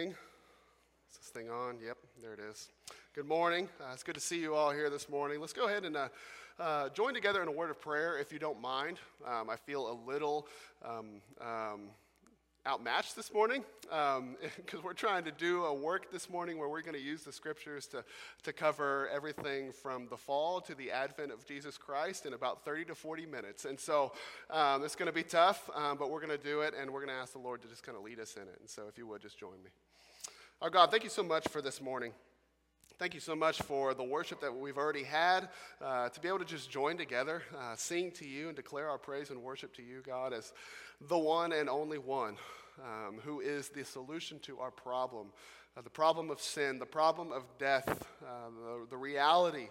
Is this thing on? Yep, there it is. Good morning. Uh, it's good to see you all here this morning. Let's go ahead and uh, uh, join together in a word of prayer, if you don't mind. Um, I feel a little um, um, outmatched this morning because um, we're trying to do a work this morning where we're going to use the scriptures to, to cover everything from the fall to the advent of Jesus Christ in about 30 to 40 minutes. And so um, it's going to be tough, um, but we're going to do it and we're going to ask the Lord to just kind of lead us in it. And so if you would, just join me. Our God, thank you so much for this morning. Thank you so much for the worship that we've already had, uh, to be able to just join together, uh, sing to you, and declare our praise and worship to you, God, as the one and only one um, who is the solution to our problem. Uh, the problem of sin, the problem of death, uh, the, the, reality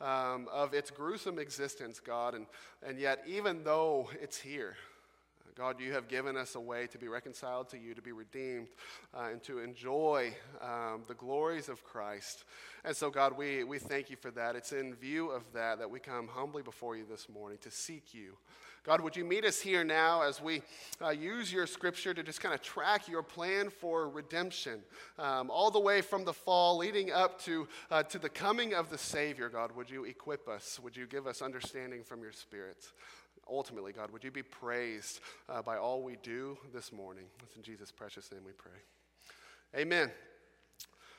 um, of its gruesome existence, God. And, and yet, even though it's here, God, you have given us a way to be reconciled to you, to be redeemed, uh, and to enjoy um, the glories of Christ. And so, God, we, we thank you for that. It's in view of that that we come humbly before you this morning to seek you. God, would you meet us here now as we uh, use your scripture to just kind of track your plan for redemption, um, all the way from the fall leading up to, uh, to the coming of the Savior, God? Would you equip us? Would you give us understanding from your Spirit? Ultimately, God, would you be praised uh, by all we do this morning? It's in Jesus' precious name we pray. Amen.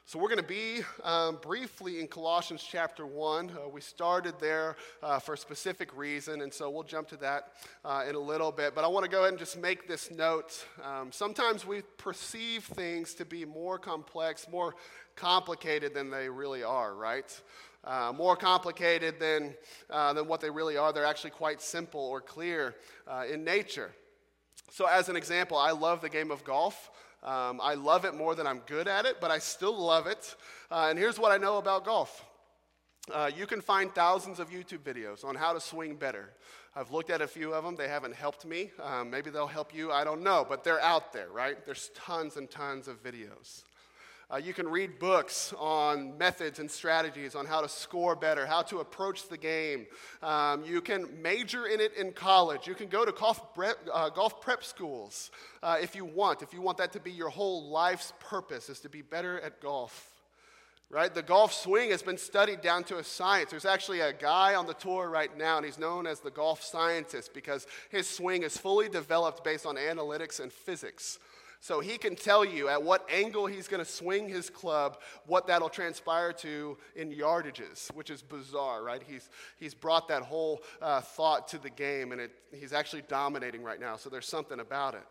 So, we're going to be um, briefly in Colossians chapter 1. Uh, we started there uh, for a specific reason, and so we'll jump to that uh, in a little bit. But I want to go ahead and just make this note. Um, sometimes we perceive things to be more complex, more complicated than they really are, right? Uh, more complicated than, uh, than what they really are. They're actually quite simple or clear uh, in nature. So, as an example, I love the game of golf. Um, I love it more than I'm good at it, but I still love it. Uh, and here's what I know about golf uh, you can find thousands of YouTube videos on how to swing better. I've looked at a few of them. They haven't helped me. Um, maybe they'll help you. I don't know. But they're out there, right? There's tons and tons of videos. Uh, you can read books on methods and strategies on how to score better, how to approach the game. Um, you can major in it in college. You can go to golf prep, uh, golf prep schools uh, if you want. If you want that to be your whole life's purpose, is to be better at golf right? The golf swing has been studied down to a science. There's actually a guy on the tour right now, and he's known as the golf scientist because his swing is fully developed based on analytics and physics. So he can tell you at what angle he's going to swing his club, what that'll transpire to in yardages, which is bizarre, right? He's, he's brought that whole uh, thought to the game, and it, he's actually dominating right now, so there's something about it.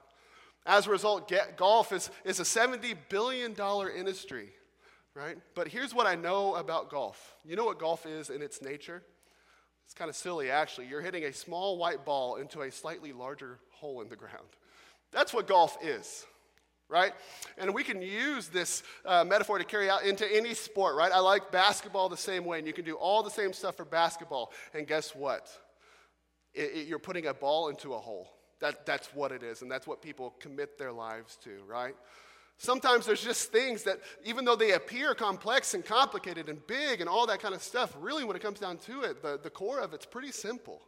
As a result, get, golf is, is a $70 billion industry, right? But here's what I know about golf. You know what golf is in its nature? It's kind of silly, actually. You're hitting a small white ball into a slightly larger hole in the ground. That's what golf is right? And we can use this uh, metaphor to carry out into any sport, right? I like basketball the same way, and you can do all the same stuff for basketball. And guess what? It, it, you're putting a ball into a hole. That, that's what it is, and that's what people commit their lives to, right? Sometimes there's just things that, even though they appear complex and complicated and big and all that kind of stuff, really, when it comes down to it, the, the core of it's pretty simple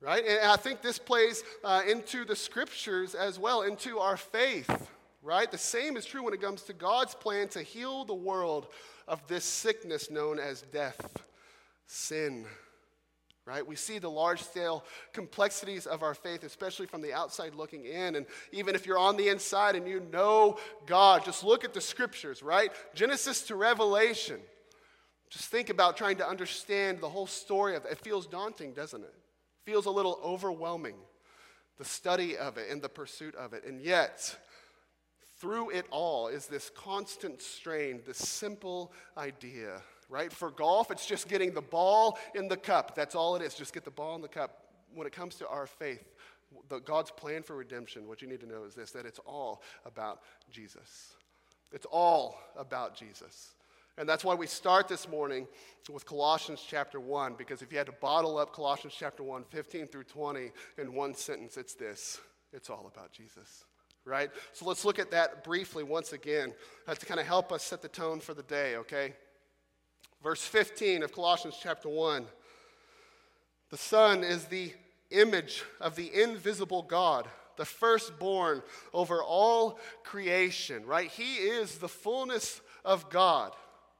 right? And I think this plays uh, into the scriptures as well, into our faith, right? The same is true when it comes to God's plan to heal the world of this sickness known as death, sin, right? We see the large scale complexities of our faith, especially from the outside looking in. And even if you're on the inside and you know God, just look at the scriptures, right? Genesis to Revelation. Just think about trying to understand the whole story of it. It feels daunting, doesn't it? it feels a little overwhelming, the study of it and the pursuit of it. And yet, through it all is this constant strain, this simple idea, right? For golf, it's just getting the ball in the cup. That's all it is. Just get the ball in the cup. When it comes to our faith, the, God's plan for redemption, what you need to know is this that it's all about Jesus. It's all about Jesus. And that's why we start this morning with Colossians chapter 1, because if you had to bottle up Colossians chapter 1, 15 through 20 in one sentence, it's this it's all about Jesus right? So let's look at that briefly once again uh, to kind of help us set the tone for the day, okay? Verse 15 of Colossians chapter 1. The Son is the image of the invisible God, the firstborn over all creation, right? He is the fullness of God.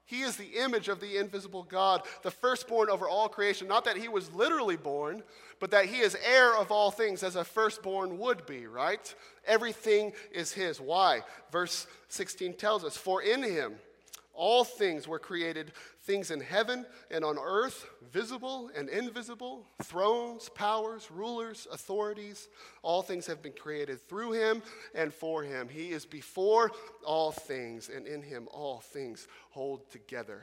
He is the image of the invisible God, the firstborn over all creation. Not that he was literally born, but that he is heir of all things as a firstborn would be, right? Everything is his. Why? Verse 16 tells us, For in him all things were created, things in heaven and on earth, visible and invisible, thrones, powers, rulers, authorities. All things have been created through him and for him. He is before all things, and in him all things hold together.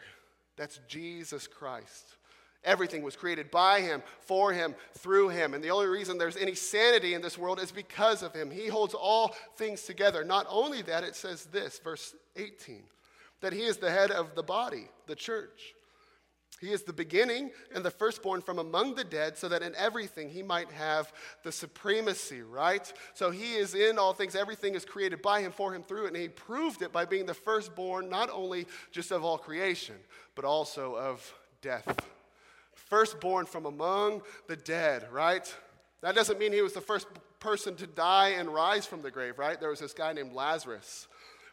That's Jesus Christ. Everything was created by him, for him, through him. And the only reason there's any sanity in this world is because of him. He holds all things together. Not only that, it says this, verse 18 that he is the head of the body, the church. He is the beginning and the firstborn from among the dead, so that in everything he might have the supremacy, right? So he is in all things. Everything is created by him, for him, through it. And he proved it by being the firstborn, not only just of all creation, but also of death. Firstborn from among the dead, right? That doesn't mean he was the first person to die and rise from the grave, right? There was this guy named Lazarus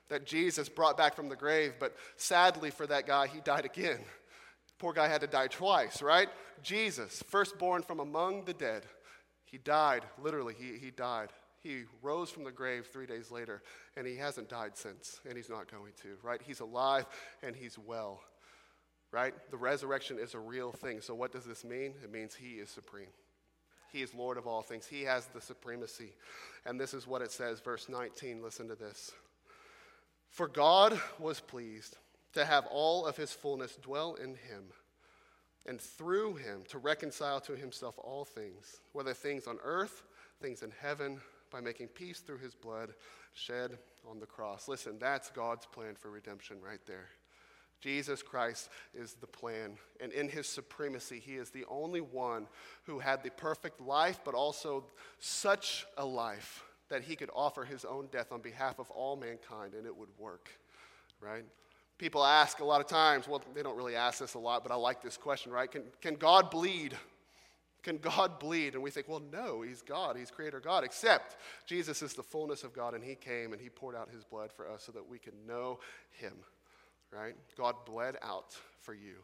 that Jesus brought back from the grave, but sadly for that guy, he died again. Poor guy had to die twice, right? Jesus, firstborn from among the dead, he died, literally, he, he died. He rose from the grave three days later, and he hasn't died since, and he's not going to, right? He's alive and he's well, right? The resurrection is a real thing. So, what does this mean? It means he is supreme. He is Lord of all things. He has the supremacy. And this is what it says, verse 19. Listen to this. For God was pleased to have all of his fullness dwell in him, and through him to reconcile to himself all things, whether things on earth, things in heaven, by making peace through his blood shed on the cross. Listen, that's God's plan for redemption right there. Jesus Christ is the plan. And in his supremacy, he is the only one who had the perfect life, but also such a life that he could offer his own death on behalf of all mankind and it would work, right? People ask a lot of times, well, they don't really ask this a lot, but I like this question, right? Can, can God bleed? Can God bleed? And we think, well, no, he's God, he's creator God, except Jesus is the fullness of God and he came and he poured out his blood for us so that we can know him, right? God bled out for you.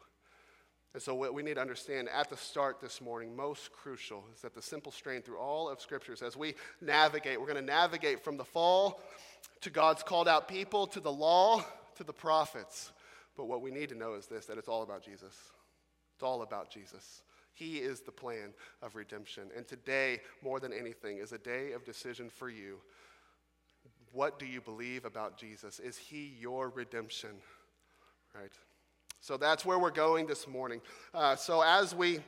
And so, what we need to understand at the start this morning, most crucial, is that the simple strain through all of Scriptures, as we navigate, we're going to navigate from the fall to God's called out people, to the law, to the prophets. But what we need to know is this that it's all about Jesus. It's all about Jesus. He is the plan of redemption. And today, more than anything, is a day of decision for you. What do you believe about Jesus? Is he your redemption? Right? So that's where we're going this morning. Uh, so as we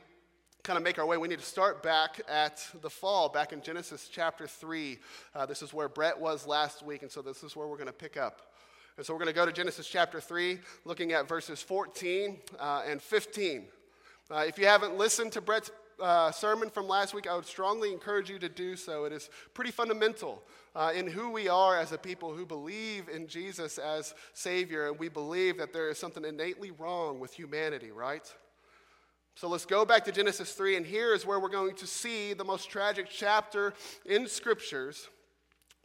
kind of make our way, we need to start back at the fall, back in Genesis chapter 3. Uh, this is where Brett was last week, and so this is where we're going to pick up. And so we're going to go to Genesis chapter 3, looking at verses 14 uh, and 15. Uh, if you haven't listened to Brett's uh, sermon from last week, I would strongly encourage you to do so. It is pretty fundamental uh, in who we are as a people who believe in Jesus as Savior, and we believe that there is something innately wrong with humanity, right? So let's go back to Genesis 3, and here is where we're going to see the most tragic chapter in Scriptures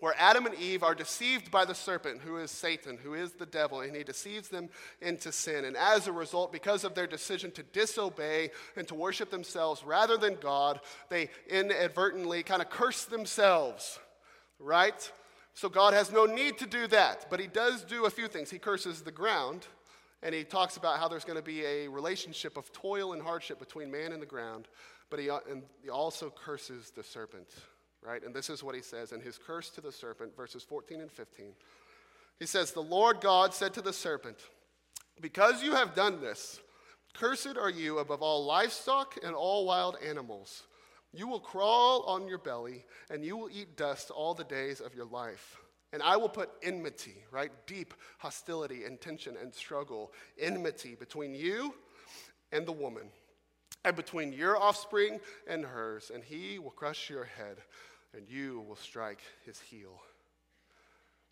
where Adam and Eve are deceived by the serpent, who is Satan, who is the devil, and he deceives them into sin. And as a result, because of their decision to disobey and to worship themselves rather than God, they inadvertently kind of curse themselves, right? So God has no need to do that, but he does do a few things. He curses the ground, and he talks about how there's going to be a relationship of toil and hardship between man and the ground, but he, uh, and he also curses the serpent right? And this is what he says in his curse to the serpent, verses 14 and 15. He says, The Lord God said to the serpent, Because you have done this, cursed are you above all livestock and all wild animals. You will crawl on your belly, and you will eat dust all the days of your life. And I will put enmity, right? Deep hostility and tension and struggle, enmity between you and the woman, and between your offspring and hers, and he will crush your head and you will strike his heel.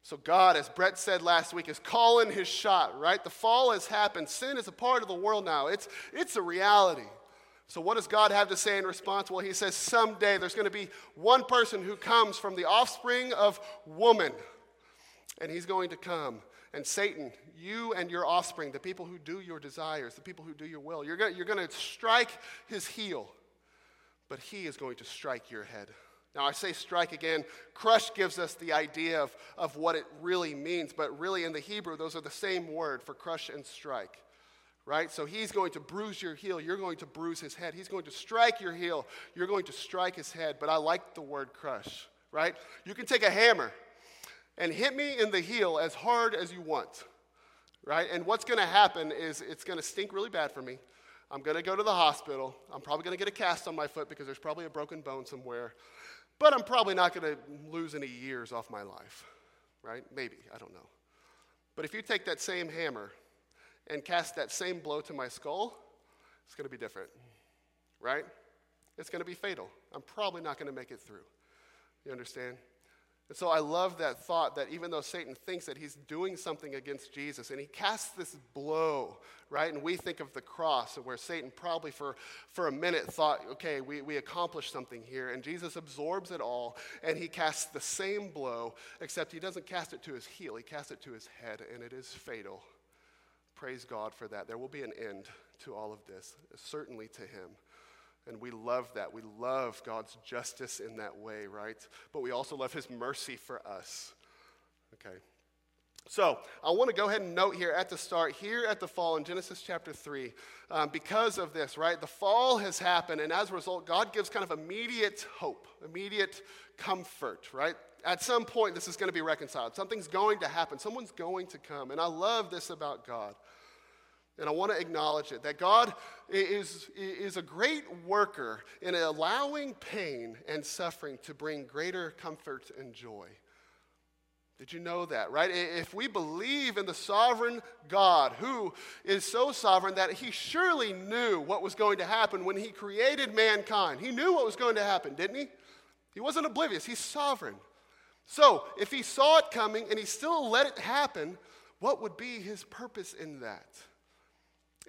So, God, as Brett said last week, is calling his shot, right? The fall has happened. Sin is a part of the world now, it's, it's a reality. So, what does God have to say in response? Well, He says, someday there's going to be one person who comes from the offspring of woman, and He's going to come. And Satan, you and your offspring, the people who do your desires, the people who do your will, you're going you're to strike his heel, but he is going to strike your head. Now, I say strike again. Crush gives us the idea of, of what it really means, but really in the Hebrew, those are the same word for crush and strike right? So he's going to bruise your heel. You're going to bruise his head. He's going to strike your heel. You're going to strike his head. But I like the word crush, right? You can take a hammer and hit me in the heel as hard as you want, right? And what's going to happen is it's going to stink really bad for me. I'm going to go to the hospital. I'm probably going to get a cast on my foot because there's probably a broken bone somewhere. But I'm probably not going to lose any years off my life, right? Maybe. I don't know. But if you take that same hammer and cast that same blow to my skull, it's going to be different, right? It's going to be fatal. I'm probably not going to make it through. You understand? And so I love that thought that even though Satan thinks that he's doing something against Jesus and he casts this blow, right? And we think of the cross where Satan probably for, for a minute thought, okay, we, we accomplished something here. And Jesus absorbs it all and he casts the same blow, except he doesn't cast it to his heel, he casts it to his head, and it is fatal. Praise God for that. There will be an end to all of this, certainly to him. And we love that. We love God's justice in that way, right? But we also love his mercy for us. Okay. So, I want to go ahead and note here at the start, here at the fall in Genesis chapter 3, um, because of this, right? The fall has happened, and as a result, God gives kind of immediate hope, immediate comfort, right? At some point, this is going to be reconciled. Something's going to happen, someone's going to come. And I love this about God. And I want to acknowledge it that God is, is a great worker in allowing pain and suffering to bring greater comfort and joy. Did you know that, right? If we believe in the sovereign God who is so sovereign that he surely knew what was going to happen when he created mankind, he knew what was going to happen, didn't he? He wasn't oblivious, he's sovereign. So, if he saw it coming and he still let it happen, what would be his purpose in that?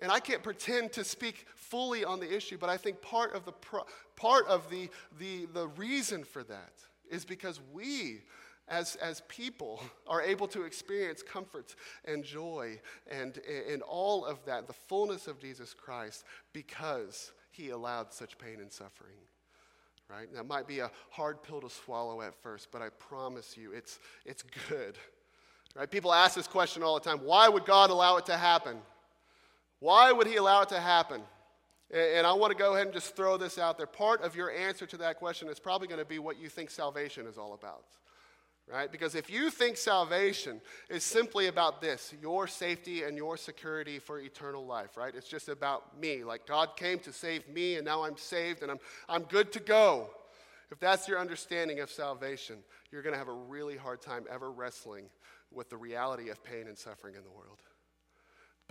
And I can't pretend to speak fully on the issue, but I think part of the, pro- part of the, the, the reason for that is because we, as, as people, are able to experience comfort and joy and, and all of that, the fullness of Jesus Christ, because he allowed such pain and suffering. Right? That might be a hard pill to swallow at first, but I promise you it's, it's good. Right? People ask this question all the time why would God allow it to happen? Why would he allow it to happen? And I want to go ahead and just throw this out there. Part of your answer to that question is probably going to be what you think salvation is all about. Right? Because if you think salvation is simply about this, your safety and your security for eternal life, right? It's just about me. Like God came to save me and now I'm saved and I'm, I'm good to go. If that's your understanding of salvation, you're going to have a really hard time ever wrestling with the reality of pain and suffering in the world.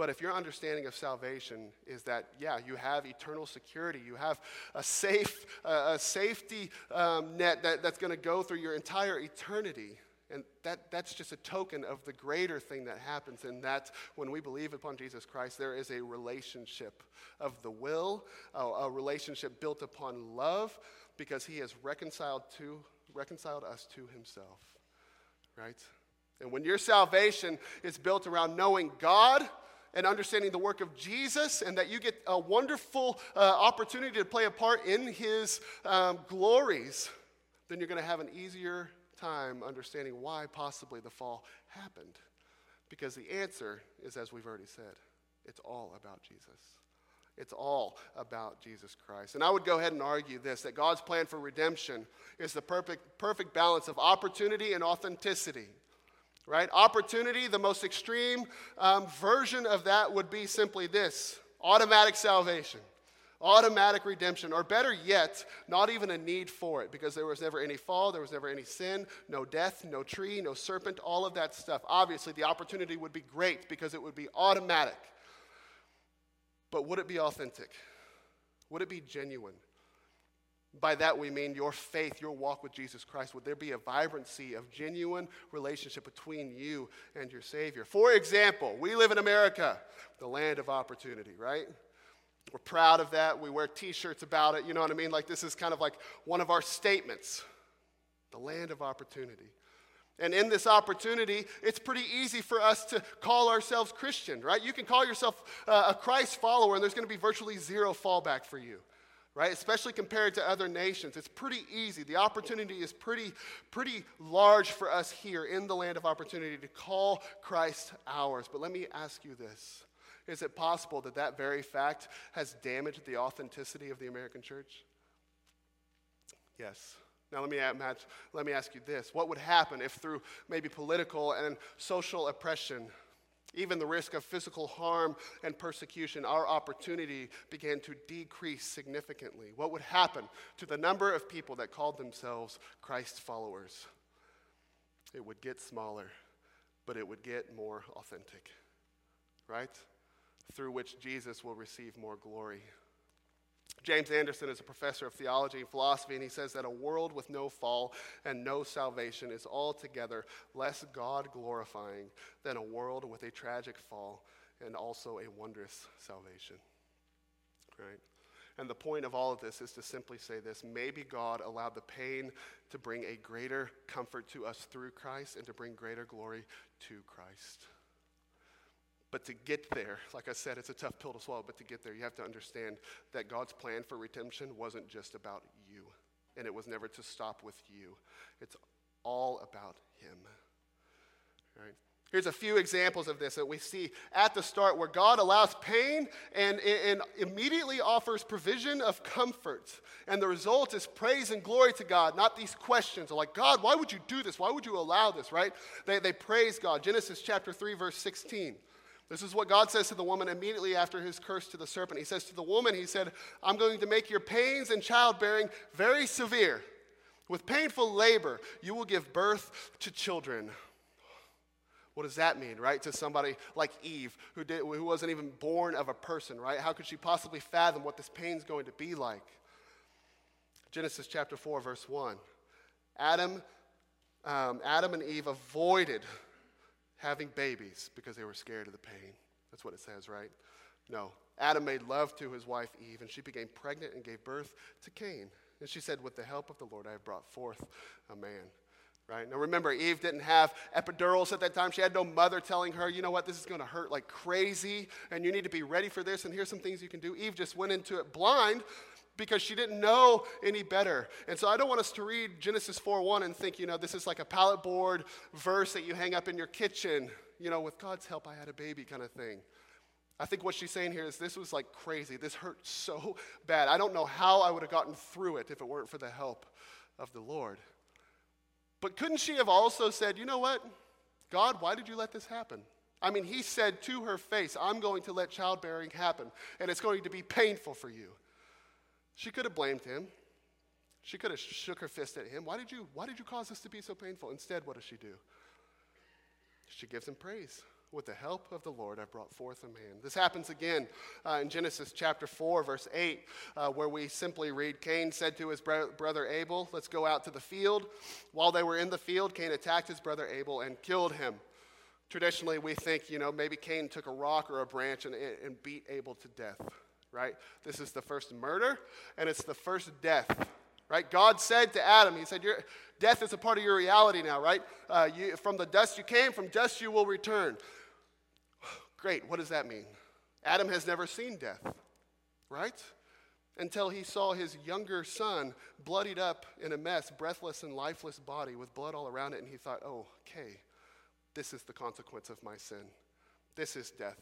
But if your understanding of salvation is that, yeah, you have eternal security, you have a safe, uh, a safety um, net that, that's going to go through your entire eternity, and that, that's just a token of the greater thing that happens, and that when we believe upon Jesus Christ, there is a relationship of the will, a, a relationship built upon love, because he has reconciled to reconciled us to himself. Right? And when your salvation is built around knowing God and understanding the work of Jesus, and that you get a wonderful uh, opportunity to play a part in his um, glories, then you're going to have an easier time understanding why possibly the fall happened. Because the answer is, as we've already said, it's all about Jesus. It's all about Jesus Christ. And I would go ahead and argue this that God's plan for redemption is the perfect, perfect balance of opportunity and authenticity right? Opportunity, the most extreme um, version of that would be simply this automatic salvation, automatic redemption, or better yet, not even a need for it because there was never any fall, there was never any sin, no death, no tree, no serpent, all of that stuff. Obviously, the opportunity would be great because it would be automatic. But would it be authentic? Would it be genuine? By that we mean your faith, your walk with Jesus Christ. Would there be a vibrancy of genuine relationship between you and your Savior? For example, we live in America, the land of opportunity, right? We're proud of that. We wear t shirts about it. You know what I mean? Like, this is kind of like one of our statements the land of opportunity. And in this opportunity, it's pretty easy for us to call ourselves Christian, right? You can call yourself uh, a Christ follower, and there's going to be virtually zero fallback for you, right? Especially compared to other nations. It's pretty easy. The opportunity is pretty, pretty large for us here in the land of opportunity to call Christ ours. But let me ask you this Is it possible that that very fact has damaged the authenticity of the American church? Yes. Now, let me, let me ask you this. What would happen if, through maybe political and social oppression, even the risk of physical harm and persecution, our opportunity began to decrease significantly? What would happen to the number of people that called themselves Christ followers? It would get smaller, but it would get more authentic, right? Through which Jesus will receive more glory. James Anderson is a professor of theology and philosophy, and he says that a world with no fall and no salvation is altogether less God glorifying than a world with a tragic fall and also a wondrous salvation. Right? And the point of all of this is to simply say this maybe God allowed the pain to bring a greater comfort to us through Christ and to bring greater glory to Christ. But to get there, like I said, it's a tough pill to swallow, but to get there, you have to understand that God's plan for redemption wasn't just about you, and it was never to stop with you. It's all about Him. Right? Here's a few examples of this that we see at the start where God allows pain and, and immediately offers provision of comfort. And the result is praise and glory to God, not these questions like, God, why would you do this? Why would you allow this, right? They, they praise God. Genesis chapter 3, verse 16. This is what God says to the woman immediately after his curse to the serpent. He says to the woman, He said, I'm going to make your pains in childbearing very severe. With painful labor, you will give birth to children. What does that mean, right? To somebody like Eve, who, did, who wasn't even born of a person, right? How could she possibly fathom what this pain's going to be like? Genesis chapter 4, verse 1. Adam, um, Adam and Eve avoided having babies because they were scared of the pain. That's what it says, right? No. Adam made love to his wife Eve, and she became pregnant and gave birth to Cain. And she said, With the help of the Lord, I have brought forth a man. Right? Now remember, Eve didn't have epidurals at that time. She had no mother telling her, you know what, this is going to hurt like crazy, and you need to be ready for this, and here's some things you can do. Eve just went into it blind, because she didn't know any better. And so I don't want us to read Genesis 4:1 and think, you know, this is like a pallet board verse that you hang up in your kitchen, you know, with God's help I had a baby kind of thing. I think what she's saying here is this was like crazy. This hurt so bad. I don't know how I would have gotten through it if it weren't for the help of the Lord. But couldn't she have also said, you know what? God, why did you let this happen? I mean, he said to her face, I'm going to let childbearing happen, and it's going to be painful for you. She could have blamed him. She could have shook her fist at him. Why did you, why did you cause this to be so painful? Instead, what does she do? She gives him praise. With the help of the Lord, I brought forth a man. This happens again uh, in Genesis chapter 4, verse 8, uh, where we simply read Cain said to his bro- brother Abel, Let's go out to the field. While they were in the field, Cain attacked his brother Abel and killed him. Traditionally, we think, you know, maybe Cain took a rock or a branch and, and beat Abel to death right? This is the first murder, and it's the first death, right? God said to Adam, He said, your, Death is a part of your reality now, right? Uh, you, from the dust you came, from dust you will return. Great, what does that mean? Adam has never seen death, right? Until he saw his younger son bloodied up in a mess, breathless and lifeless body with blood all around it, and he thought, oh, okay, this is the consequence of my sin. This is death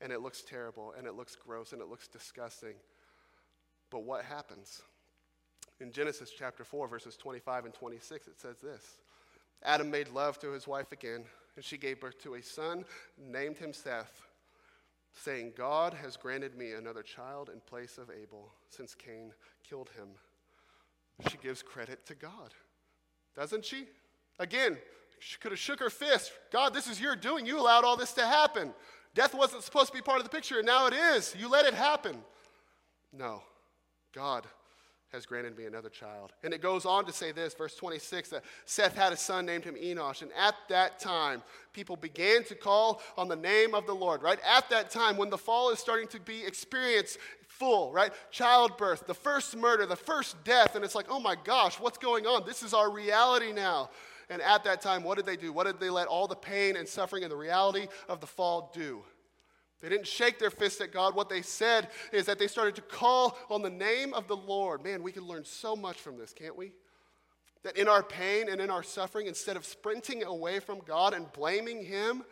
and it looks terrible and it looks gross and it looks disgusting. But what happens? In Genesis chapter 4, verses 25 and 26, it says this Adam made love to his wife again, and she gave birth to a son, named him Seth, saying, God has granted me another child in place of Abel, since Cain killed him. She gives credit to God, doesn't she? Again, she could have shook her fist. God, this is your doing. You allowed all this to happen. Death wasn't supposed to be part of the picture, and now it is. You let it happen. No, God has granted me another child. And it goes on to say this, verse 26, that Seth had a son named him Enosh. And at that time, people began to call on the name of the Lord, right? At that time, when the fall is starting to be experienced full, right? Childbirth, the first murder, the first death. And it's like, oh my gosh, what's going on? This is our reality now. And at that time, what did they do? What did they let all the pain and suffering and the reality of the fall do? They didn't shake their fist at God. What they said is that they started to call on the name of the Lord. Man, we can learn so much from this, can't we? That in our pain and in our suffering, instead of sprinting away from God and blaming Him,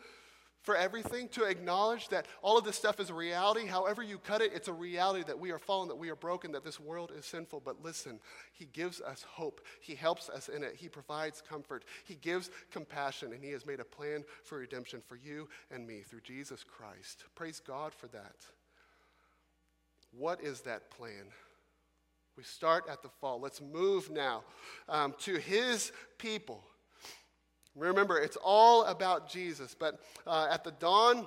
for everything, to acknowledge that all of this stuff is a reality. However, you cut it, it's a reality that we are fallen, that we are broken, that this world is sinful. But listen, He gives us hope. He helps us in it. He provides comfort. He gives compassion, and He has made a plan for redemption for you and me through Jesus Christ. Praise God for that. What is that plan? We start at the fall. Let's move now um, to His people. Remember, it's all about Jesus. But uh, at the dawn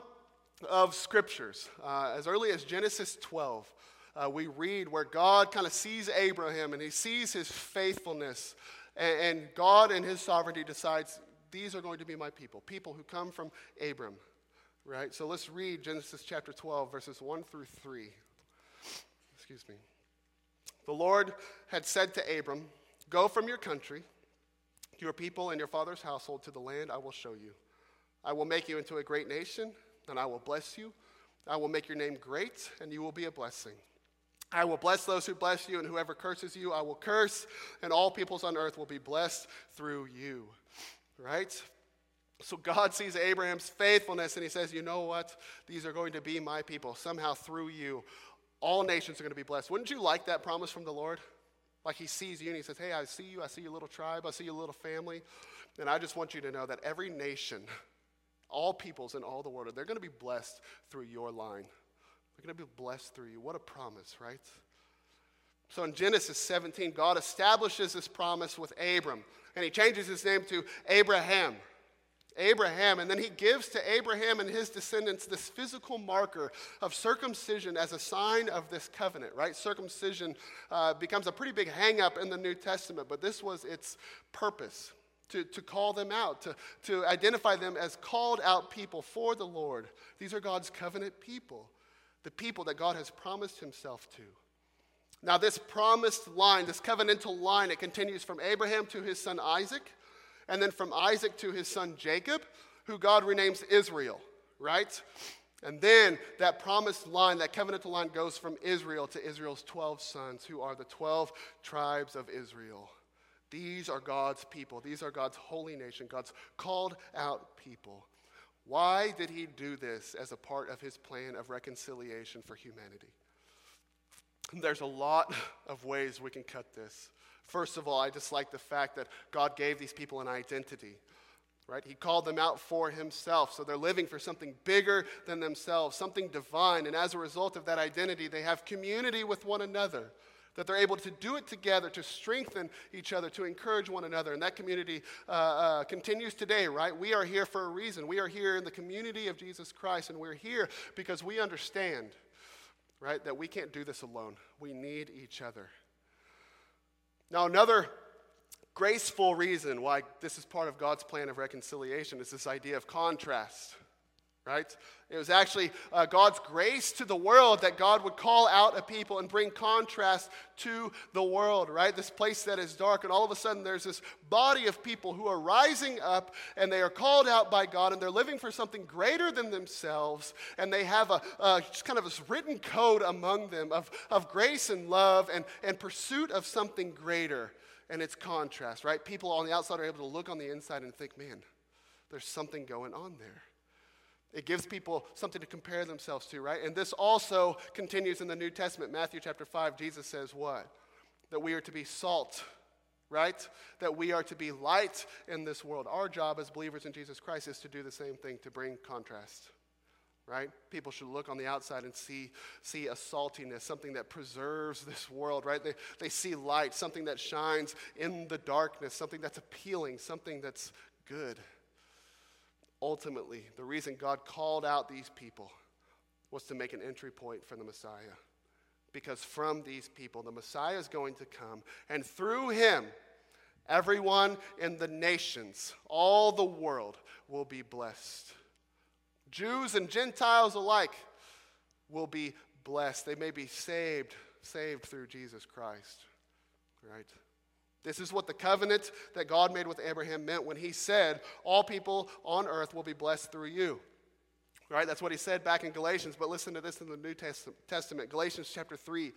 of scriptures, uh, as early as Genesis 12, uh, we read where God kind of sees Abraham and he sees his faithfulness. And, and God, in his sovereignty, decides these are going to be my people, people who come from Abram. Right? So let's read Genesis chapter 12, verses 1 through 3. Excuse me. The Lord had said to Abram, Go from your country your people and your father's household to the land I will show you. I will make you into a great nation, and I will bless you. I will make your name great, and you will be a blessing. I will bless those who bless you, and whoever curses you, I will curse, and all peoples on earth will be blessed through you. Right? So God sees Abraham's faithfulness, and he says, You know what? These are going to be my people. Somehow through you, all nations are going to be blessed. Wouldn't you like that promise from the Lord? Like he sees you and he says, Hey, I see you. I see your little tribe. I see your little family. And I just want you to know that every nation, all peoples in all the world, they're going to be blessed through your line. They're going to be blessed through you. What a promise, right? So in Genesis 17, God establishes this promise with Abram, and he changes his name to Abraham. Abraham, and then he gives to Abraham and his descendants this physical marker of circumcision as a sign of this covenant, right? Circumcision uh, becomes a pretty big hangup in the New Testament, but this was its purpose to, to call them out, to, to identify them as called out people for the Lord. These are God's covenant people, the people that God has promised himself to. Now, this promised line, this covenantal line, it continues from Abraham to his son Isaac and then from Isaac to his son Jacob, who God renames Israel, right? And then that promised line, that covenantal line, goes from Israel to Israel's 12 sons, who are the 12 tribes of Israel. These are God's people. These are God's holy nation, God's called out people. Why did he do this as a part of his plan of reconciliation for humanity? There's a lot of ways we can cut this. First of all, I just like the fact that God gave these people an identity. Right? He called them out for himself. So they're living for something bigger than themselves, something divine. And as a result of that identity, they have community with one another. That they're able to do it together to strengthen each other, to encourage one another. And that community uh, uh, continues today, right? We are here for a reason. We are here in the community of Jesus Christ, and we're here because we understand, right, that we can't do this alone. We need each other. Now, another graceful reason why this is part of God's plan of reconciliation is this idea of contrast, right? It was actually uh, God's grace to the world that God would call out a people and bring contrast to the world, right? This place that is dark, and all of a sudden there's this body of people who are rising up and they are called out by God and they're living for something greater than themselves, and they have a just kind of this written code among them of, of grace and love and, and pursuit of something greater. And it's contrast, right? People on the outside are able to look on the inside and think, man, there's something going on there. It gives people something to compare themselves to, right? And this also continues in the New Testament. Matthew chapter 5, Jesus says what? That we are to be salt, right? That we are to be light in this world. Our job as believers in Jesus Christ is to do the same thing, to bring contrast, right? People should look on the outside and see, see a saltiness, something that preserves this world, right? They, they see light, something that shines in the darkness, something that's appealing, something that's good ultimately, the reason God called out these people was to make an entry point for the Messiah. because from these people the Messiah is going to come, and through him, everyone in the nations, all the world, will be blessed. Jews and Gentiles alike will be blessed. They may be saved, saved through Jesus Christ. Right? This is what the covenant that God made with Abraham meant when he said, All people on earth will be blessed through you. Right? That's what he said back in Galatians, but listen to this in the New Testament. Galatians chapter 3,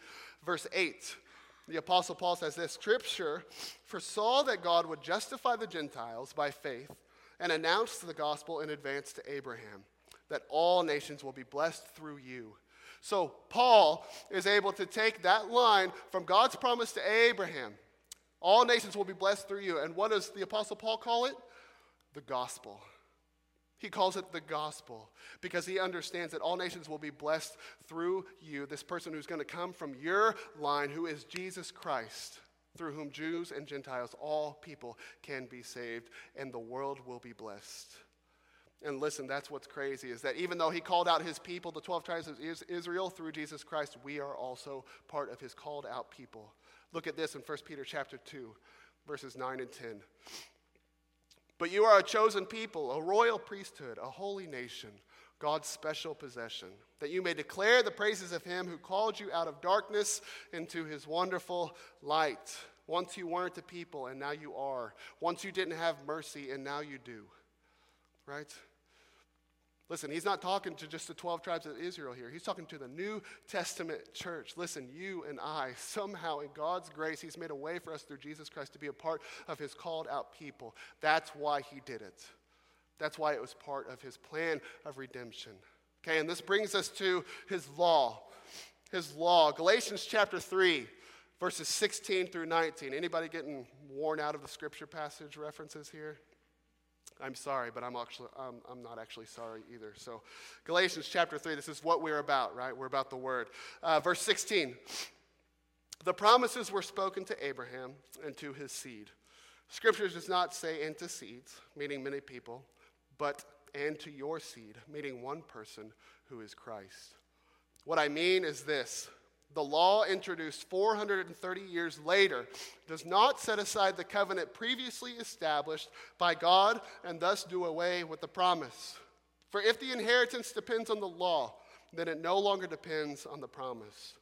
verse 8. The Apostle Paul says this Scripture foresaw that God would justify the Gentiles by faith and announce the gospel in advance to Abraham that all nations will be blessed through you. So Paul is able to take that line from God's promise to Abraham all nations will be blessed through you. And what does the Apostle Paul call it? The gospel. He calls it the gospel because he understands that all nations will be blessed through you, this person who's going to come from your line, who is Jesus Christ, through whom Jews and Gentiles, all people, can be saved, and the world will be blessed. And listen, that's what's crazy is that even though he called out his people, the 12 tribes of Israel, through Jesus Christ, we are also part of his called out people. Look at this in 1 Peter chapter 2, verses 9 and 10. But you are a chosen people, a royal priesthood, a holy nation, God's special possession, that you may declare the praises of him who called you out of darkness into his wonderful light. Once you weren't a people, and now you are. Once you didn't have mercy, and now you do. Right? Listen, he's not talking to just the 12 tribes of Israel here. He's talking to the New Testament church. Listen, you and I, somehow in God's grace, he's made a way for us through Jesus Christ to be a part of his called out people. That's why he did it. That's why it was part of his plan of redemption. Okay, and this brings us to his law. His law. Galatians chapter 3, verses 16 through 19. Anybody getting worn out of the scripture passage references here? I'm sorry, but I'm actually um, I'm not actually sorry either. So, Galatians chapter three. This is what we're about, right? We're about the word. Uh, verse 16. The promises were spoken to Abraham and to his seed. Scripture does not say "and to seeds," meaning many people, but "and to your seed," meaning one person who is Christ. What I mean is this the law introduced 430 years later does not set aside the covenant previously established by God and thus do away with the promise. For if the inheritance depends on the law, then it no longer depends on the promise.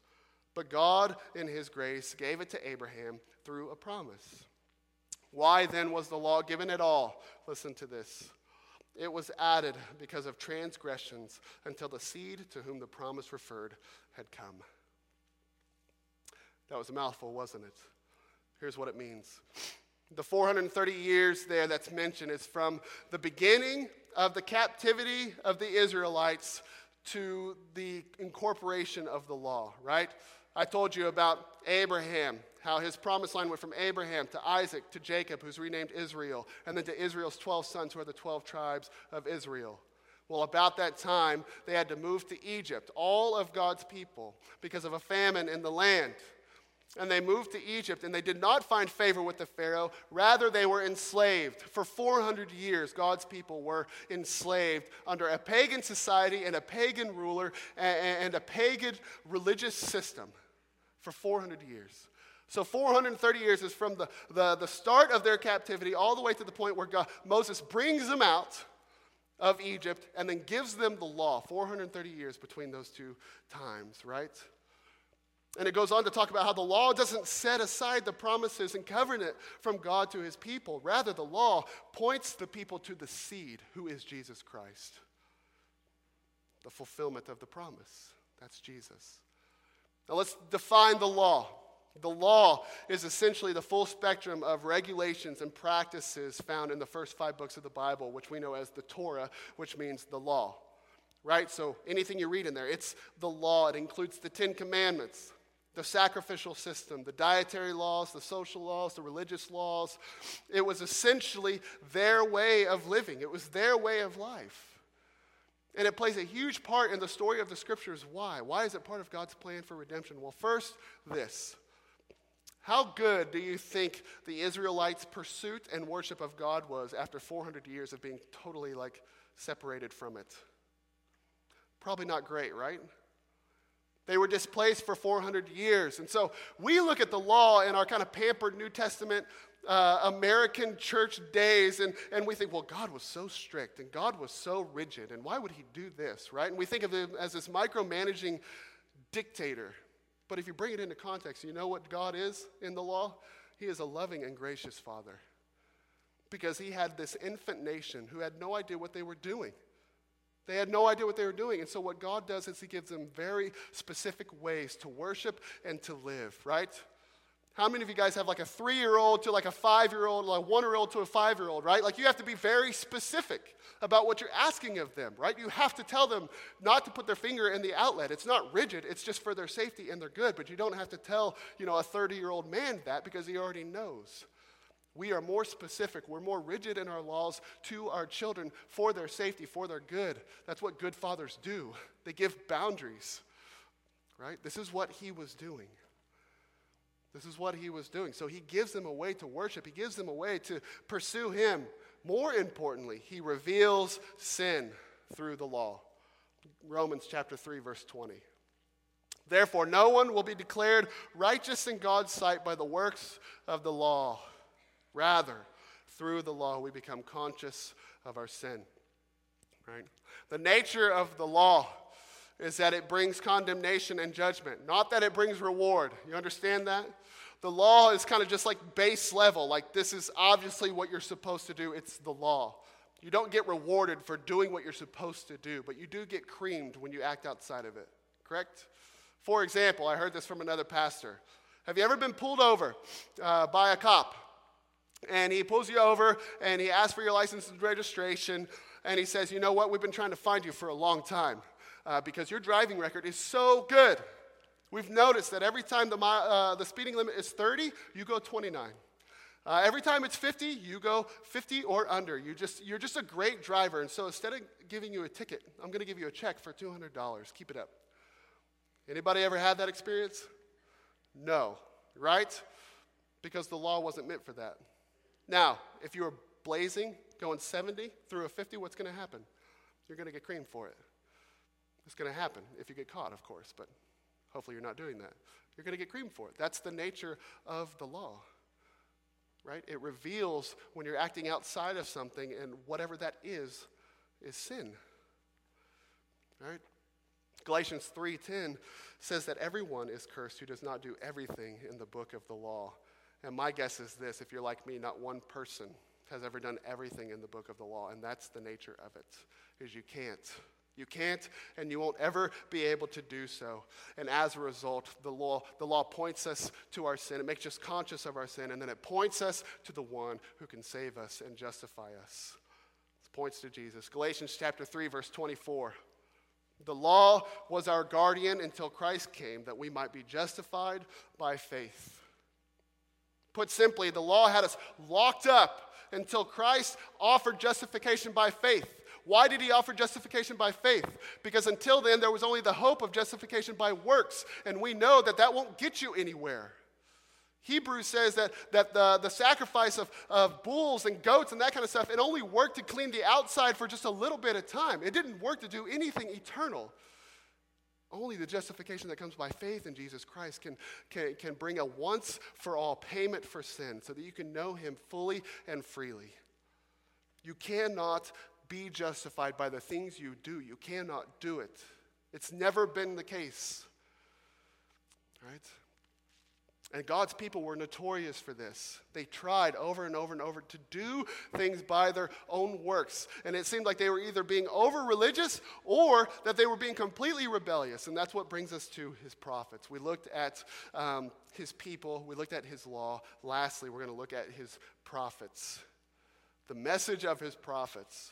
But God, in His grace, gave it to Abraham through a promise. Why then was the law given at all? Listen to this. It was added because of transgressions until the seed to whom the promise referred had come. That was a mouthful, wasn't it? Here's what it means. The 430 years there that's mentioned is from the beginning of the captivity of the Israelites to the incorporation of the law, right? I told you about Abraham, how his promised line went from Abraham to Isaac to Jacob, who's renamed Israel, and then to Israel's 12 sons, who are the 12 tribes of Israel. Well, about that time, they had to move to Egypt, all of God's people, because of a famine in the land and they moved to Egypt, and they did not find favor with the Pharaoh. Rather, they were enslaved. For 400 years, God's people were enslaved under a pagan society and a pagan ruler and a pagan religious system for 400 years. So 430 years is from the, the, the start of their captivity all the way to the point where God, Moses brings them out of Egypt and then gives them the law. 430 years between those two times, right? And it goes on to talk about how the law doesn't set aside the promises and covenant from God to his people. Rather, the law points the people to the seed, who is Jesus Christ. The fulfillment of the promise. That's Jesus. Now let's define the law. The law is essentially the full spectrum of regulations and practices found in the first five books of the Bible, which we know as the Torah, which means the law. Right? So anything you read in there, it's the law. It includes the Ten Commandments, the sacrificial system, the dietary laws, the social laws, the religious laws. It was essentially their way of living, it was their way of life. And it plays a huge part in the story of the scriptures. Why? Why is it part of God's plan for redemption? Well, first, this. How good do you think the Israelites' pursuit and worship of God was after 400 years of being totally like separated from it? Probably not great, right? They were displaced for 400 years. And so we look at the law in our kind of pampered New Testament uh, American church days, and, and we think, well, God was so strict and God was so rigid, and why would He do this, right? And we think of Him as this micromanaging dictator. But if you bring it into context, you know what God is in the law? He is a loving and gracious Father. Because He had this infant nation who had no idea what they were doing. They had no idea what they were doing. And so, what God does is He gives them very specific ways to worship and to live, right? How many of you guys have like a three year old to like a five year old, like one year old to a five year old, right? Like you have to be very specific about what you're asking of them, right? You have to tell them not to put their finger in the outlet. It's not rigid, it's just for their safety and their good. But you don't have to tell, you know, a 30 year old man that because he already knows. We are more specific. We're more rigid in our laws to our children for their safety, for their good. That's what good fathers do. They give boundaries, right? This is what he was doing. This is what he was doing. So he gives them a way to worship, he gives them a way to pursue him. More importantly, he reveals sin through the law. Romans chapter 3 verse 20. Therefore no one will be declared righteous in God's sight by the works of the law. Rather, through the law we become conscious of our sin. Right? The nature of the law is that it brings condemnation and judgment, not that it brings reward. You understand that? The law is kind of just like base level, like this is obviously what you're supposed to do. It's the law. You don't get rewarded for doing what you're supposed to do, but you do get creamed when you act outside of it, correct? For example, I heard this from another pastor. Have you ever been pulled over uh, by a cop? And he pulls you over and he asks for your license and registration, and he says, You know what? We've been trying to find you for a long time uh, because your driving record is so good. We've noticed that every time the, uh, the speeding limit is 30, you go 29. Uh, every time it's 50, you go 50 or under. You just, you're just a great driver. And so instead of giving you a ticket, I'm going to give you a check for $200. Keep it up. Anybody ever had that experience? No, right? Because the law wasn't meant for that. Now, if you were blazing, going 70 through a 50, what's going to happen? You're going to get creamed for it. It's going to happen if you get caught, of course, but hopefully you're not doing that. You're going to get creamed for it. That's the nature of the law, right? It reveals when you're acting outside of something, and whatever that is, is sin, right? Galatians 3:10 says that everyone is cursed who does not do everything in the book of the law. And my guess is this if you're like me, not one person has ever done everything in the book of the law, and that's the nature of it, is you can't. You can't and you won't ever be able to do so. And as a result, the law, the law points us to our sin. It makes us conscious of our sin, and then it points us to the one who can save us and justify us. It points to Jesus. Galatians chapter 3, verse 24. The law was our guardian until Christ came, that we might be justified by faith. Put simply, the law had us locked up until Christ offered justification by faith. Why did he offer justification by faith? Because until then, there was only the hope of justification by works, and we know that that won't get you anywhere. Hebrews says that, that the, the sacrifice of, of bulls and goats and that kind of stuff, it only worked to clean the outside for just a little bit of time. It didn't work to do anything eternal. Only the justification that comes by faith in Jesus Christ can, can, can bring a once for all payment for sin so that you can know him fully and freely. You cannot be justified by the things you do. You cannot do it. It's never been the case. Right? And God's people were notorious for this. They tried over and over and over to do things by their own works. And it seemed like they were either being over religious or that they were being completely rebellious. And that's what brings us to his prophets. We looked at um, his people, we looked at his law. Lastly, we're going to look at his prophets. The message of his prophets.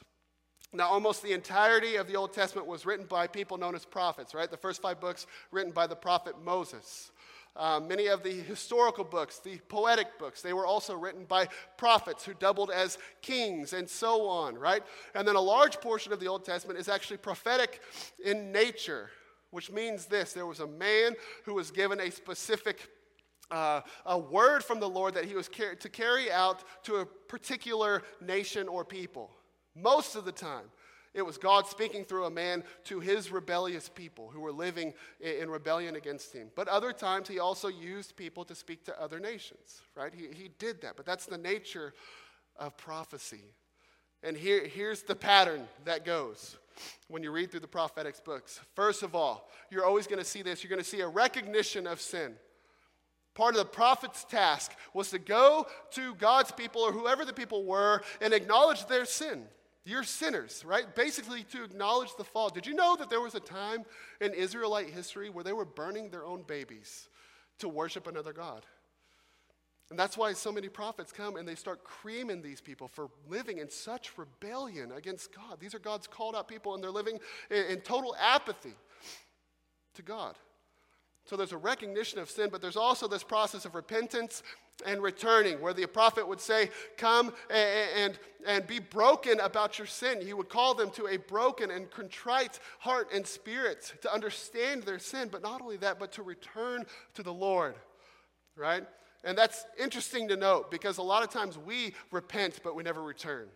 Now, almost the entirety of the Old Testament was written by people known as prophets, right? The first five books written by the prophet Moses. Uh, many of the historical books, the poetic books, they were also written by prophets who doubled as kings and so on, right? And then a large portion of the Old Testament is actually prophetic in nature, which means this there was a man who was given a specific uh, a word from the Lord that he was car- to carry out to a particular nation or people. Most of the time, It was God speaking through a man to his rebellious people who were living in rebellion against him. But other times, he also used people to speak to other nations, right? He, he did that. But that's the nature of prophecy. And here, here's the pattern that goes when you read through the prophetic books. First of all, you're always going to see this you're going to see a recognition of sin. Part of the prophet's task was to go to God's people or whoever the people were and acknowledge their sin. You're sinners, right? Basically, to acknowledge the fall. Did you know that there was a time in Israelite history where they were burning their own babies to worship another God? And that's why so many prophets come and they start creaming these people for living in such rebellion against God. These are God's called out people, and they're living in, in total apathy to God. So there's a recognition of sin, but there's also this process of repentance and returning, where the prophet would say, Come and, and, be broken about your sin. He would call them to a broken and contrite heart and spirit to understand their sin, but not only that, but to return to the Lord, right? And that's interesting to note because a lot of times we repent, but we never return.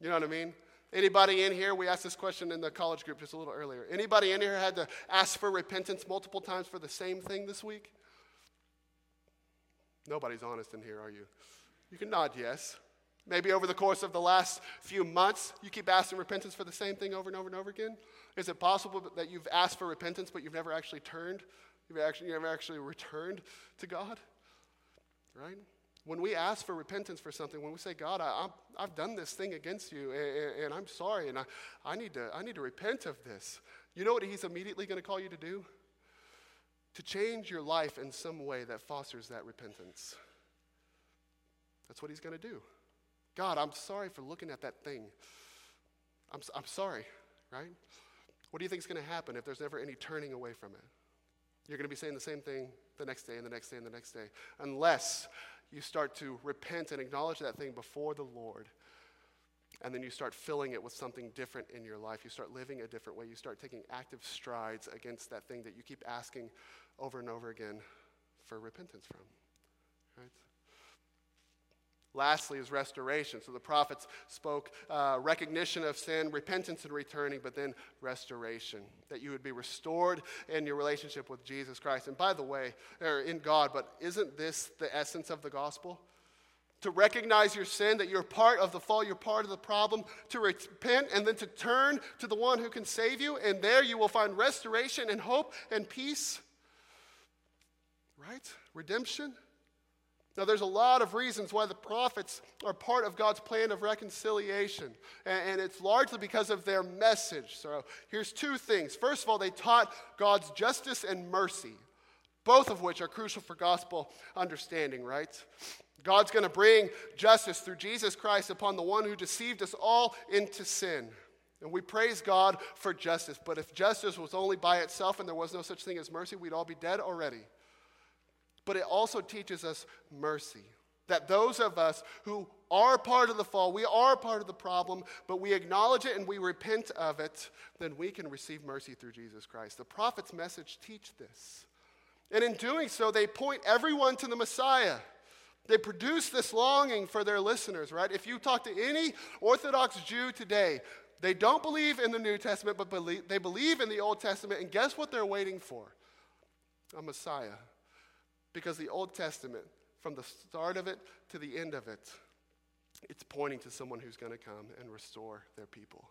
You know what I mean? Anybody in here, we asked this question in the college group just a little earlier. Anybody in here had to ask for repentance multiple times for the same thing this week? Nobody's honest in here, are you? You can nod yes. Maybe over the course of the last few months, you keep asking repentance for the same thing over and over and over again. Is it possible that you've asked for repentance, but you've never actually turned? You've actually you never actually returned to God? Right? When we ask for repentance for something, when we say, God, I, have done this thing against you, and, and I'm sorry, and I, I, need to, I need to repent of this, you know what He's immediately going to call you to do? To change your life in some way that fosters that repentance. That's what He's going to do. God, I'm sorry for looking at that thing. I'm, I'm sorry, right? What do you think is going to happen if there's never any turning away from it? You're going to be saying the same thing the next day and the next day and the next day, unless you start to repent and acknowledge that thing before the Lord. And then you start filling it with something different in your life. You start living a different way. You start taking active strides against that thing that you keep asking over and over again for repentance from. Lastly, is restoration. So the prophets spoke uh, recognition of sin, repentance and returning, but then restoration. That you would be restored in your relationship with Jesus Christ. And by the way, or in God, but isn't this the essence of the gospel? To recognize your sin, that you're part of the fall, you're part of the problem, to repent, and then to turn to the one who can save you, and there you will find restoration and hope and peace. Right? Redemption. Now, there's a lot of reasons why the prophets are part of God's plan of reconciliation, and, it's largely because of their message. So, here's two things. First of all, they taught God's justice and mercy, both of which are crucial for gospel understanding, right? God's going to bring justice through Jesus Christ upon the one who deceived us all into sin. And we praise God for justice, but if justice was only by itself and there was no such thing as mercy, we'd all be dead already but it also teaches us mercy. That those of us who are part of the fall, we are part of the problem, but we acknowledge it and we repent of it, then we can receive mercy through Jesus Christ. The prophet's message teach this. And in doing so, they point everyone to the Messiah. They produce this longing for their listeners, right? If you talk to any Orthodox Jew today, they don't believe in the New Testament, but believe, they believe in the Old Testament. And guess what they're waiting for? A Messiah. Because the Old Testament, from the start of it to the end of it, it's pointing to someone who's going to come and restore their people.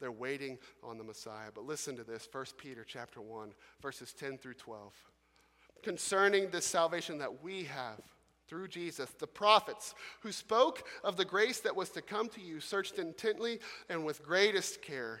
They're waiting on the Messiah. But listen to this 1 Peter chapter 1, verses 10 through 12. Concerning this salvation that we have through Jesus, the prophets who spoke of the grace that was to come to you searched intently and with greatest care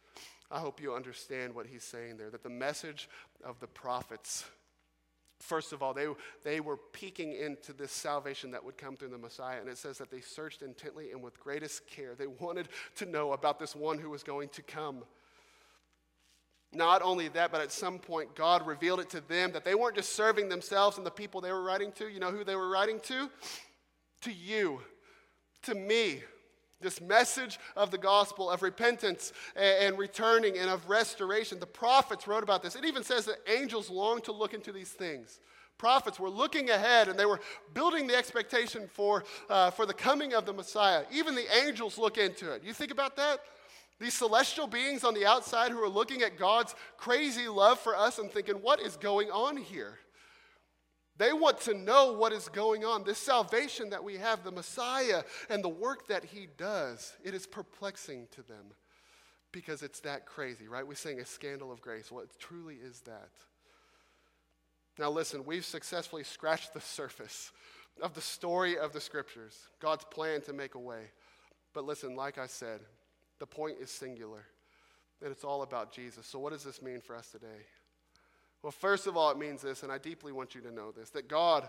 I hope you understand what he's saying there that the message of the prophets, first of all, they, they were peeking into this salvation that would come through the Messiah. And it says that they searched intently and with greatest care. They wanted to know about this one who was going to come. Not only that, but at some point, God revealed it to them that they weren't just serving themselves and the people they were writing to. You know who they were writing to? To you, to me. This message of the gospel of repentance and, returning and of restoration. The prophets wrote about this. It even says that angels long to look into these things. Prophets were looking ahead and they were building the expectation for, uh, for the coming of the Messiah. Even the angels look into it. You think about that? These celestial beings on the outside who are looking at God's crazy love for us and thinking, what is going on here? They want to know what is going on. This salvation that we have, the Messiah, and the work that he does, it is perplexing to them because it's that crazy, right? We sing a scandal of grace. What truly is that? Now, listen, we've successfully scratched the surface of the story of the scriptures, God's plan to make a way. But listen, like I said, the point is singular, and it's all about Jesus. So, what does this mean for us today? Well, first of all, it means this, and I deeply want you to know this that God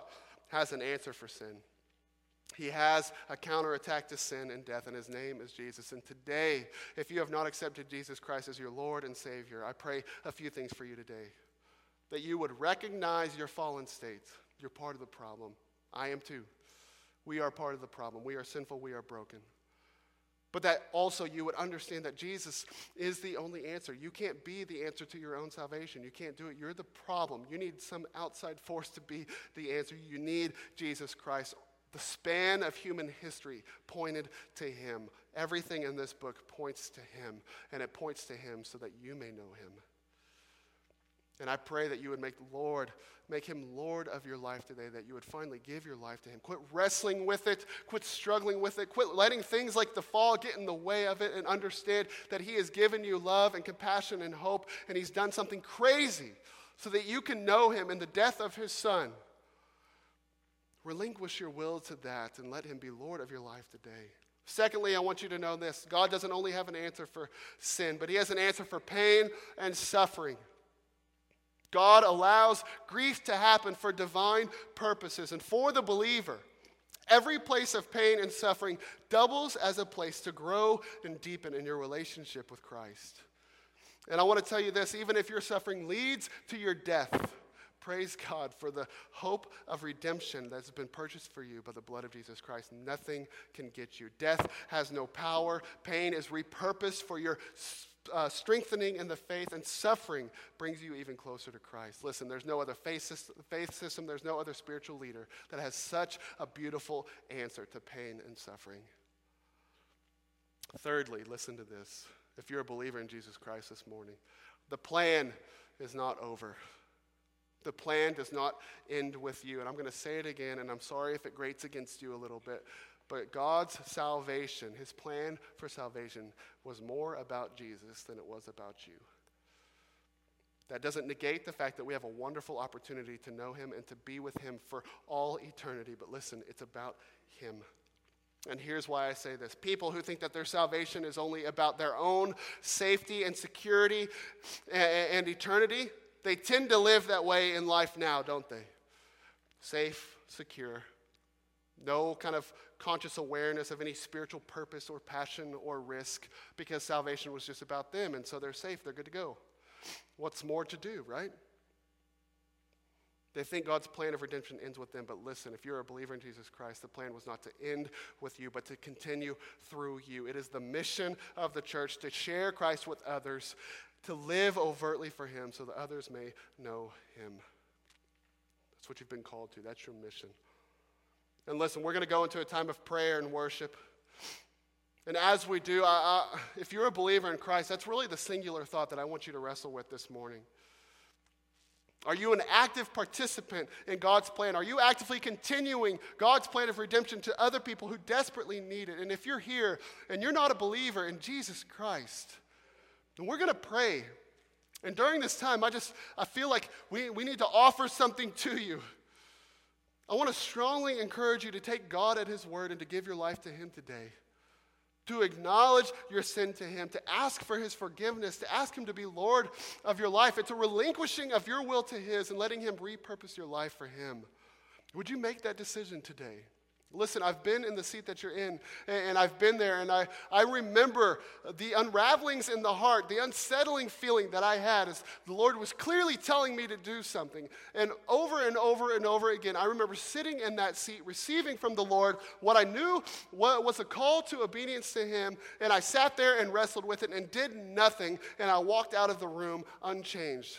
has an answer for sin. He has a counterattack to sin and death, and his name is Jesus. And today, if you have not accepted Jesus Christ as your Lord and Savior, I pray a few things for you today. That you would recognize your fallen state. You're part of the problem. I am too. We are part of the problem. We are sinful, we are broken but that also you would understand that Jesus is the only answer. You can't be the answer to your own salvation. You can't do it. You're the problem. You need some outside force to be the answer. You need Jesus Christ. The span of human history pointed to him. Everything in this book points to him, and it points to him so that you may know him. And I pray that you would make Lord, make him Lord of your life today, that you would finally give your life to him. Quit wrestling with it, quit struggling with it, quit letting things like the fall get in the way of it, and understand that he has given you love and compassion and hope, and he's done something crazy so that you can know him in the death of his son. Relinquish your will to that and let him be Lord of your life today. Secondly, I want you to know this God doesn't only have an answer for sin, but he has an answer for pain and suffering. God allows grief to happen for divine purposes. And for the believer, every place of pain and suffering doubles as a place to grow and deepen in your relationship with Christ. And I want to tell you this even if your suffering leads to your death, praise God for the hope of redemption that's been purchased for you by the blood of Jesus Christ. Nothing can get you. Death has no power, pain is repurposed for your uh, strengthening in the faith and suffering brings you even closer to Christ. Listen, there's no other faith system, faith system, there's no other spiritual leader that has such a beautiful answer to pain and suffering. Thirdly, listen to this. If you're a believer in Jesus Christ this morning, the plan is not over. The plan does not end with you. And I'm going to say it again, and I'm sorry if it grates against you a little bit. But God's salvation, his plan for salvation, was more about Jesus than it was about you. That doesn't negate the fact that we have a wonderful opportunity to know him and to be with him for all eternity. But listen, it's about him. And here's why I say this people who think that their salvation is only about their own safety and security and, eternity, they tend to live that way in life now, don't they? Safe, secure, no kind of conscious awareness of any spiritual purpose or passion or risk because salvation was just about them. And so they're safe, they're good to go. What's more to do, right? They think God's plan of redemption ends with them, but listen, if you're a believer in Jesus Christ, the plan was not to end with you, but to continue through you. It is the mission of the church to share Christ with others, to live overtly for Him so that others may know Him. That's what you've been called to, that's your mission. And listen, we're going to go into a time of prayer and worship. And as we do, I, I, if you're a believer in Christ, that's really the singular thought that I want you to wrestle with this morning. Are you an active participant in God's plan? Are you actively continuing God's plan of redemption to other people who desperately need it? And if you're here and you're not a believer in Jesus Christ, then we're going to pray. And during this time, I just I feel like we, we need to offer something to you. I want to strongly encourage you to take God at His word and to give your life to Him today. To acknowledge your sin to Him, to ask for His forgiveness, to ask Him to be Lord of your life. It's a relinquishing of your will to His and letting Him repurpose your life for Him. Would you make that decision today? Listen, I've been in the seat that you're in, and I've been there, and I, I remember the unravelings in the heart, the unsettling feeling that I had as the Lord was clearly telling me to do something. And over and over and over again, I remember sitting in that seat, receiving from the Lord what I knew was a call to obedience to Him, and I sat there and wrestled with it and did nothing, and I walked out of the room unchanged.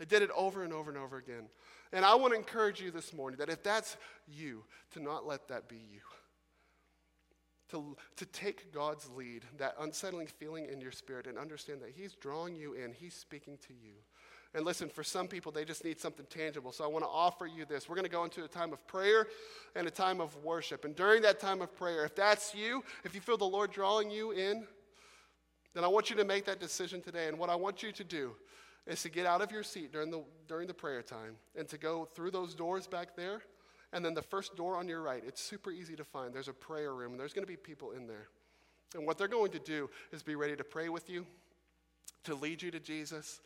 I did it over and over and over again. And I want to encourage you this morning that if that's you, to not let that be you. To, to take God's lead, that unsettling feeling in your spirit, and understand that He's drawing you in, He's speaking to you. And listen, for some people, they just need something tangible. So I want to offer you this. We're going to go into a time of prayer and a time of worship. And during that time of prayer, if that's you, if you feel the Lord drawing you in, then I want you to make that decision today. And what I want you to do is to get out of your seat during the, during the prayer time and to go through those doors back there. And then the first door on your right, it's super easy to find. There's a prayer room, and there's going to be people in there. And what they're going to do is be ready to pray with you, to lead you to Jesus.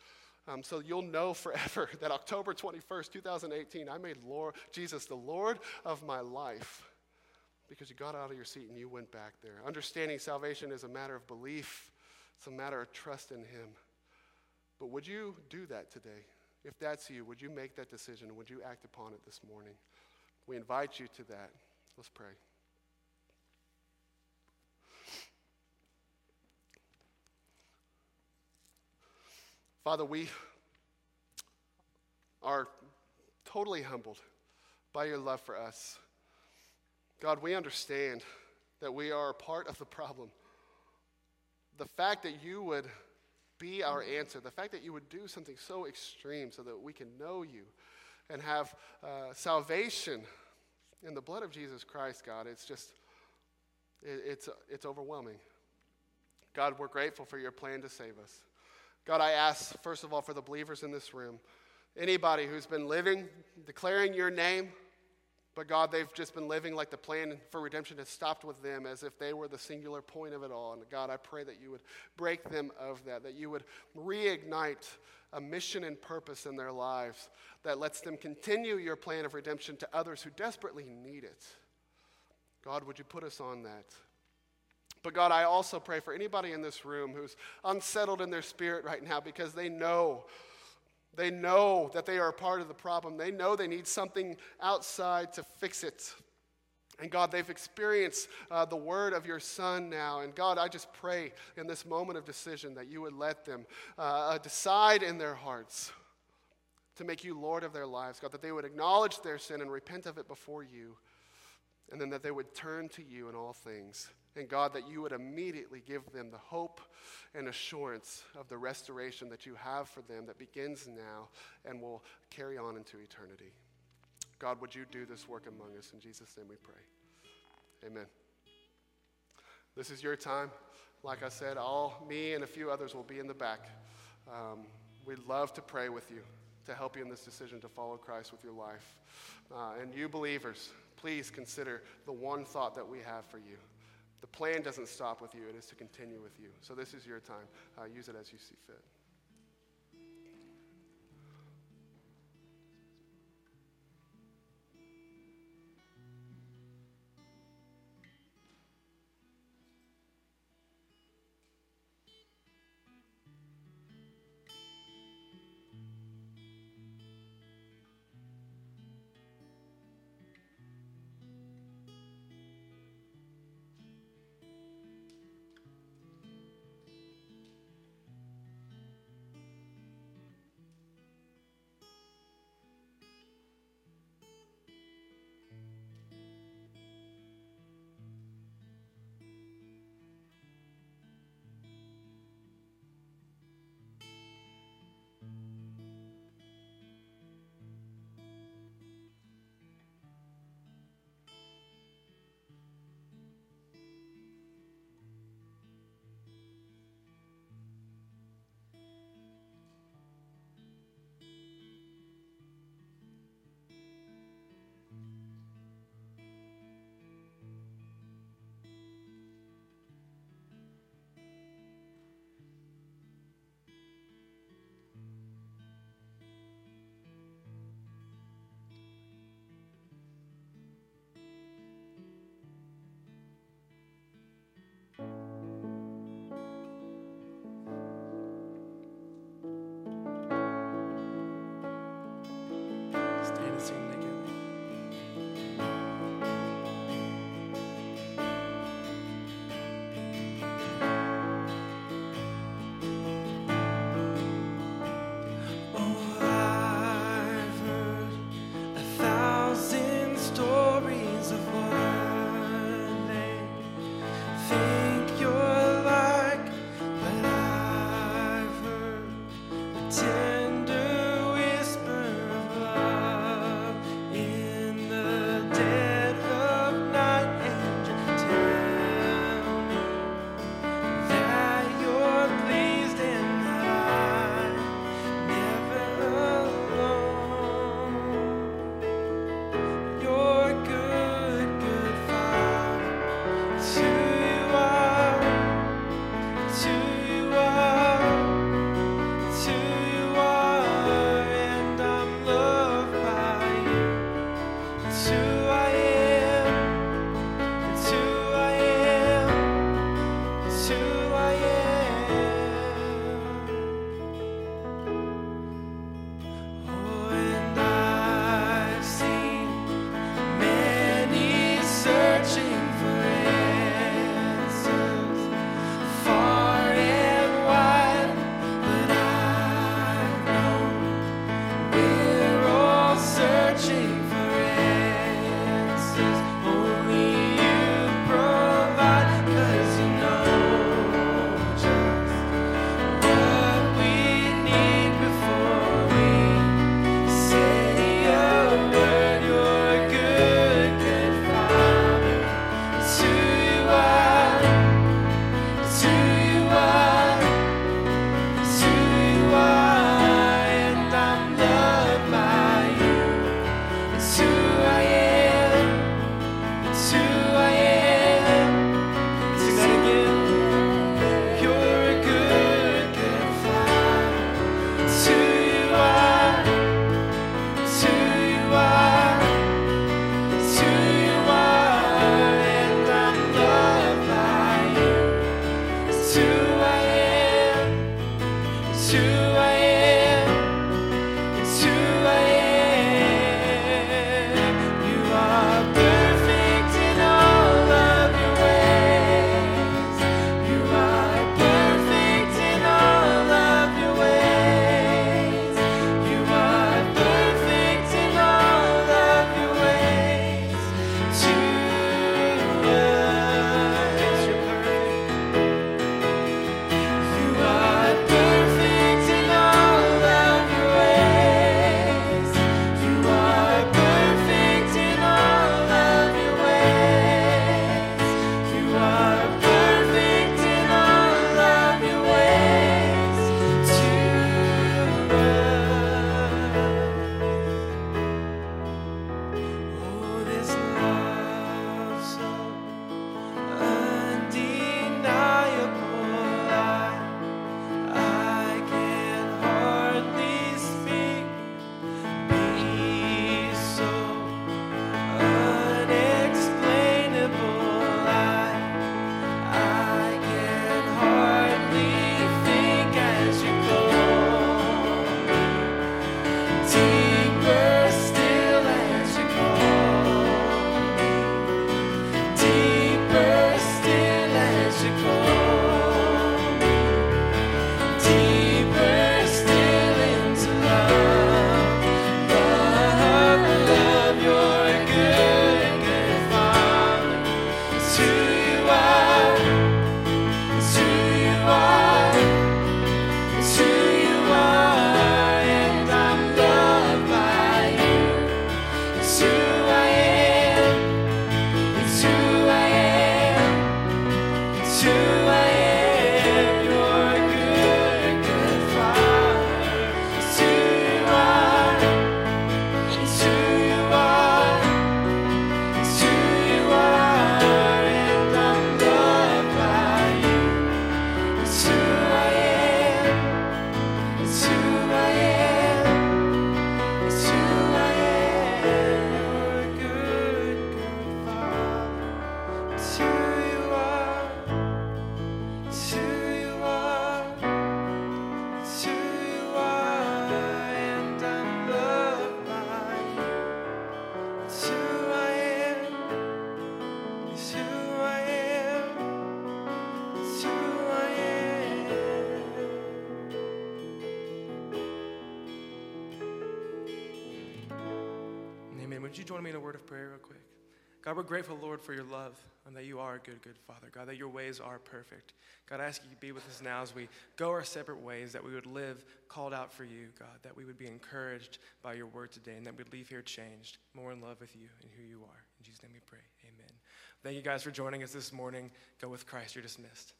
Um, so you'll know forever that October 21st, 2018, I made Lord, Jesus the Lord of my life because you got out of your seat and you went back there. Understanding salvation is a matter of belief, it's a matter of trust in Him. But would you do that today? If that's you, would you make that decision? Would you act upon it this morning? We invite you to that. Let's pray. Father, we are totally humbled by your love for us. God, we understand that we are a part of the problem. The fact that you would be our answer. The fact that you would do something so extreme so that we can know you and have uh, salvation in the blood of Jesus Christ, God, it's just, it, it's, it's overwhelming. God, we're grateful for your plan to save us. God, I ask, first of all, for the believers in this room, anybody who's been living, declaring your name, but God, they've just been living like the plan for redemption has stopped with them as if they were the singular point of it all. And God, I pray that you would break them of that, that you would reignite a mission and purpose in their lives that lets them continue your plan of redemption to others who desperately need it. God, would you put us on that? But God, I also pray for anybody in this room who's unsettled in their spirit right now because they know they know that they are a part of the problem. They know they need something outside to fix it. And God, they've experienced uh, the word of your Son now. And God, I just pray in this moment of decision that you would let them uh, uh, decide in their hearts to make you Lord of their lives. God, that they would acknowledge their sin and repent of it before you. And then that they would turn to you in all things. And God, that you would immediately give them the hope and assurance of the restoration that you have for them that begins now and will carry on into eternity. God, would you do this work among us? In Jesus' name we pray. Amen. This is your time. Like I said, all me and a few others will be in the back. Um, we'd love to pray with you to help you in this decision to follow Christ with your life. Uh, and you believers, please consider the one thought that we have for you. The plan doesn't stop with you, it is to continue with you. So this is your time. Uh, use it as you see fit. God, we're grateful, Lord, for your love and that you are a good, good Father. God, that your ways are perfect. God, I ask you to be with us now as we go our separate ways, that we would live called out for you, God, that we would be encouraged by your word today, and that we'd leave here changed, more in love with you and who you are. In Jesus' name we pray. Amen. Thank you guys for joining us this morning. Go with Christ. You're dismissed.